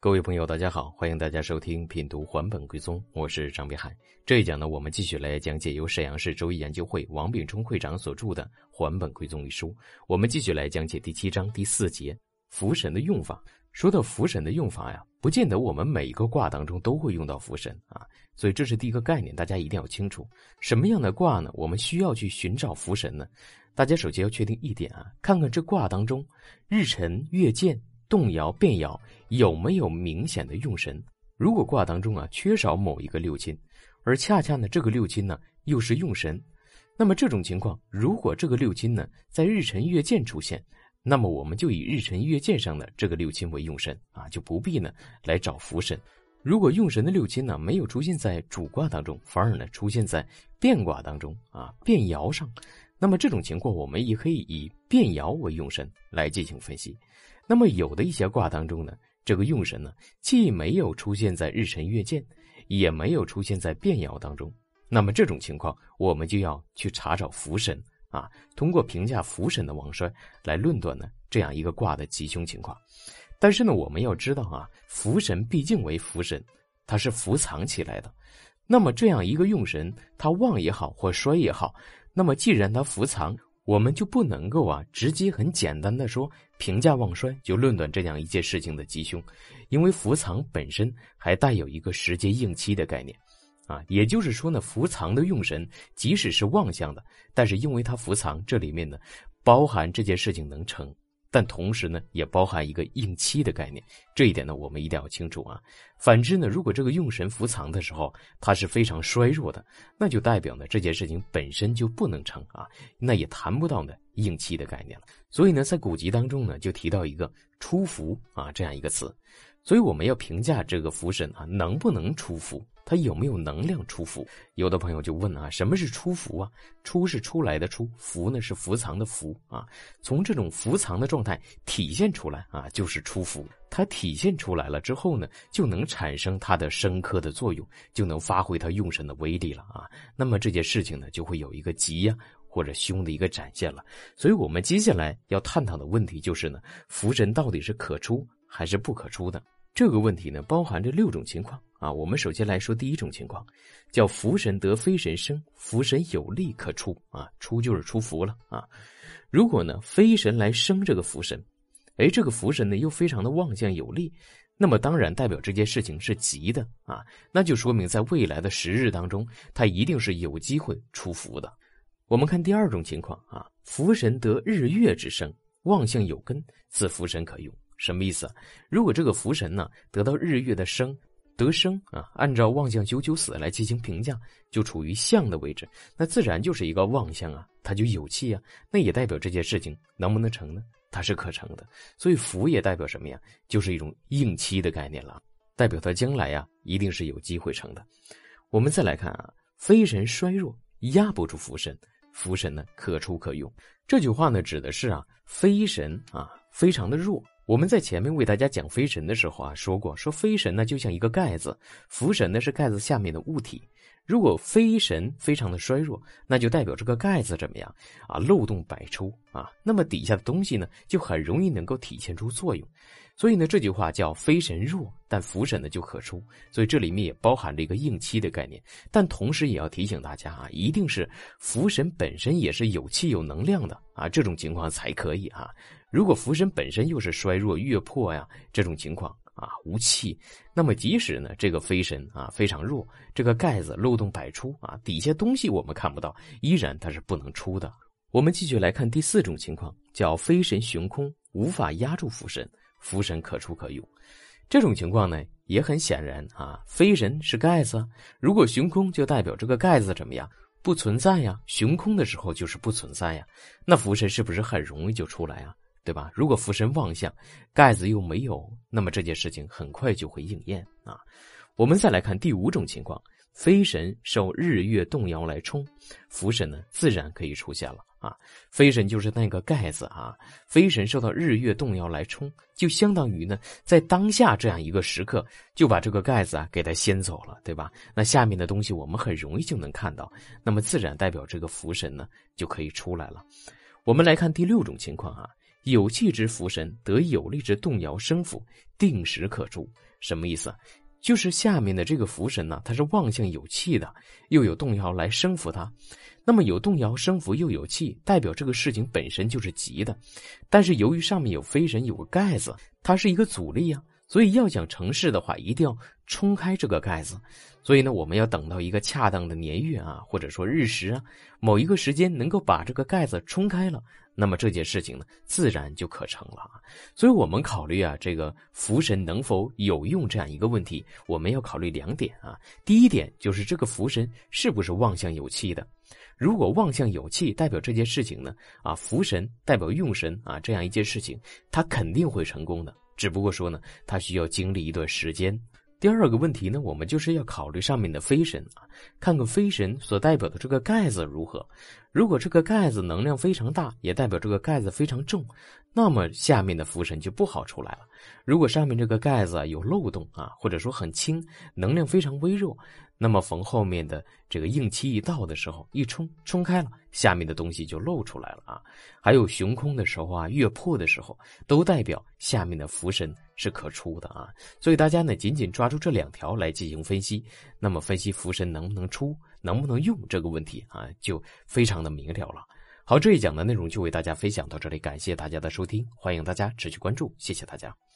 各位朋友，大家好，欢迎大家收听品读还本归宗，我是张碧海。这一讲呢，我们继续来讲解由沈阳市周易研究会王炳忠会长所著的《还本归宗》一书。我们继续来讲解第七章第四节福神的用法。说到福神的用法呀，不见得我们每一个卦当中都会用到福神啊，所以这是第一个概念，大家一定要清楚。什么样的卦呢？我们需要去寻找福神呢？大家首先要确定一点啊，看看这卦当中日辰月见。动摇变爻有没有明显的用神？如果卦当中啊缺少某一个六亲，而恰恰呢这个六亲呢又是用神，那么这种情况，如果这个六亲呢在日辰月见出现，那么我们就以日辰月见上的这个六亲为用神啊，就不必呢来找福神。如果用神的六亲呢没有出现在主卦当中，反而呢出现在变卦当中啊变爻上，那么这种情况我们也可以以变爻为用神来进行分析。那么有的一些卦当中呢，这个用神呢，既没有出现在日辰月见，也没有出现在变爻当中。那么这种情况，我们就要去查找福神啊，通过评价福神的旺衰来论断呢这样一个卦的吉凶情况。但是呢，我们要知道啊，福神毕竟为福神，它是伏藏起来的。那么这样一个用神，它旺也好或衰也好，那么既然它伏藏。我们就不能够啊，直接很简单的说评价旺衰就论断这样一件事情的吉凶，因为伏藏本身还带有一个时间应期的概念，啊，也就是说呢，伏藏的用神即使是妄相的，但是因为它伏藏，这里面呢包含这件事情能成。但同时呢，也包含一个应期的概念，这一点呢，我们一定要清楚啊。反之呢，如果这个用神伏藏的时候，它是非常衰弱的，那就代表呢这件事情本身就不能成啊，那也谈不到呢应期的概念了。所以呢，在古籍当中呢，就提到一个出伏啊这样一个词，所以我们要评价这个伏神啊能不能出伏。它有没有能量出伏？有的朋友就问啊，什么是出伏啊？出是出来的出，伏呢是伏藏的伏啊。从这种伏藏的状态体现出来啊，就是出伏。它体现出来了之后呢，就能产生它的深刻的作用，就能发挥它用神的威力了啊。那么这件事情呢，就会有一个吉呀或者凶的一个展现了。所以我们接下来要探讨的问题就是呢，伏神到底是可出还是不可出的？这个问题呢，包含着六种情况啊。我们首先来说第一种情况，叫福神得非神生，福神有力可出啊，出就是出福了啊。如果呢，非神来生这个福神，哎，这个福神呢又非常的旺相有力，那么当然代表这件事情是吉的啊，那就说明在未来的时日当中，它一定是有机会出福的。我们看第二种情况啊，福神得日月之生，旺相有根，此福神可用。什么意思？如果这个福神呢得到日月的生得生啊，按照旺相九九死来进行评价，就处于相的位置，那自然就是一个旺相啊，它就有气啊，那也代表这件事情能不能成呢？它是可成的。所以福也代表什么呀？就是一种应期的概念了，代表它将来呀一定是有机会成的。我们再来看啊，飞神衰弱压不住福神，福神呢可出可用。这句话呢指的是啊，飞神啊非常的弱。我们在前面为大家讲飞神的时候啊，说过说飞神呢就像一个盖子，福神呢是盖子下面的物体。如果飞神非常的衰弱，那就代表这个盖子怎么样啊？漏洞百出啊，那么底下的东西呢就很容易能够体现出作用。所以呢，这句话叫飞神弱，但福神呢就可出。所以这里面也包含着一个应期的概念，但同时也要提醒大家啊，一定是福神本身也是有气有能量的啊，这种情况才可以啊。如果福神本身又是衰弱、月破呀这种情况啊，无气，那么即使呢这个飞神啊非常弱，这个盖子漏洞百出啊，底下东西我们看不到，依然它是不能出的。我们继续来看第四种情况，叫飞神悬空，无法压住福神，福神可出可用。这种情况呢也很显然啊，飞神是盖子，如果悬空就代表这个盖子怎么样？不存在呀，悬空的时候就是不存在呀，那福神是不是很容易就出来啊？对吧？如果福神望向，盖子又没有，那么这件事情很快就会应验啊。我们再来看第五种情况，飞神受日月动摇来冲，福神呢自然可以出现了啊。飞神就是那个盖子啊，飞神受到日月动摇来冲，就相当于呢在当下这样一个时刻就把这个盖子啊给它掀走了，对吧？那下面的东西我们很容易就能看到，那么自然代表这个福神呢就可以出来了。我们来看第六种情况啊。有气之福神得有力之动摇生符，定时可出。什么意思？就是下面的这个福神呢，它是旺相有气的，又有动摇来生扶它。那么有动摇生扶又有气，代表这个事情本身就是急的。但是由于上面有飞神有个盖子，它是一个阻力啊，所以要想成事的话，一定要冲开这个盖子。所以呢，我们要等到一个恰当的年月啊，或者说日时啊，某一个时间能够把这个盖子冲开了。那么这件事情呢，自然就可成了啊。所以，我们考虑啊，这个福神能否有用这样一个问题，我们要考虑两点啊。第一点就是这个福神是不是旺相有气的。如果旺相有气，代表这件事情呢，啊，福神代表用神啊，这样一件事情，它肯定会成功的。只不过说呢，它需要经历一段时间。第二个问题呢，我们就是要考虑上面的飞神啊，看看飞神所代表的这个盖子如何。如果这个盖子能量非常大，也代表这个盖子非常重，那么下面的浮神就不好出来了。如果上面这个盖子有漏洞啊，或者说很轻，能量非常微弱。那么逢后面的这个硬气一到的时候，一冲冲开了，下面的东西就露出来了啊。还有雄空的时候啊，月破的时候，都代表下面的福神是可出的啊。所以大家呢，仅仅抓住这两条来进行分析，那么分析福神能不能出，能不能用这个问题啊，就非常的明了了。好，这一讲的内容就为大家分享到这里，感谢大家的收听，欢迎大家持续关注，谢谢大家。